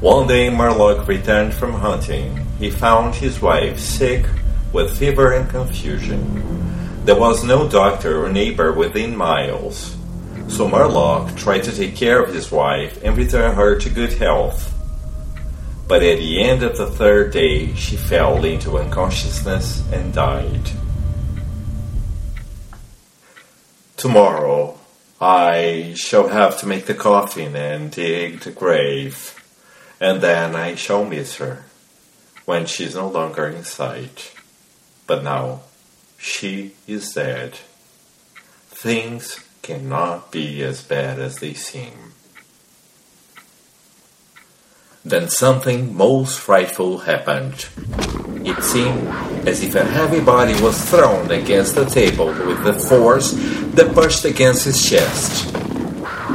One day Murlock returned from hunting. He found his wife sick with fever and confusion. There was no doctor or neighbor within miles. So Murlock tried to take care of his wife and return her to good health. But at the end of the third day, she fell into unconsciousness and died. Tomorrow, I shall have to make the coffin and dig the grave and then I shall miss her when she's no longer in sight. But now she is dead. Things cannot be as bad as they seem. Then something most frightful happened. It seemed as if a heavy body was thrown against the table with a force that pushed against his chest.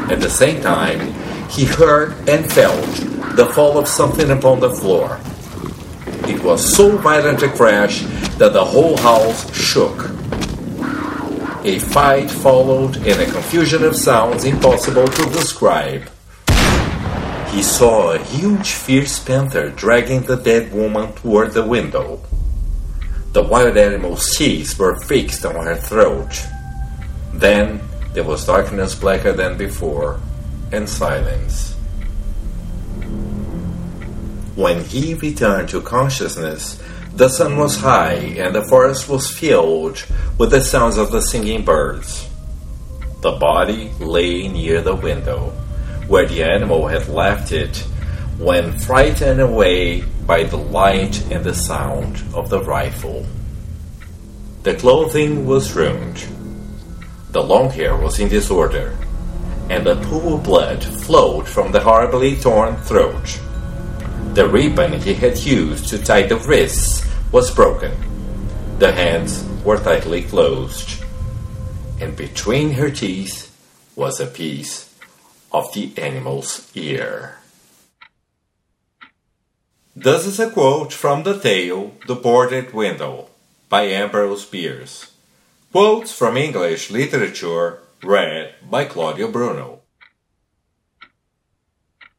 At the same time, he heard and felt the fall of something upon the floor. It was so violent a crash that the whole house shook. A fight followed and a confusion of sounds impossible to describe. He saw a huge fierce panther dragging the dead woman toward the window. The wild animal's teeth were fixed on her throat. Then there was darkness blacker than before, and silence. When he returned to consciousness, the sun was high and the forest was filled with the sounds of the singing birds. The body lay near the window, where the animal had left it when frightened away by the light and the sound of the rifle. The clothing was ruined. The long hair was in disorder, and a pool of blood flowed from the horribly torn throat. The ribbon he had used to tie the wrists was broken. The hands were tightly closed. And between her teeth was a piece of the animal's ear. This is a quote from the tale The Boarded Window by Ambrose Bierce. Quotes from English literature read by Claudio Bruno.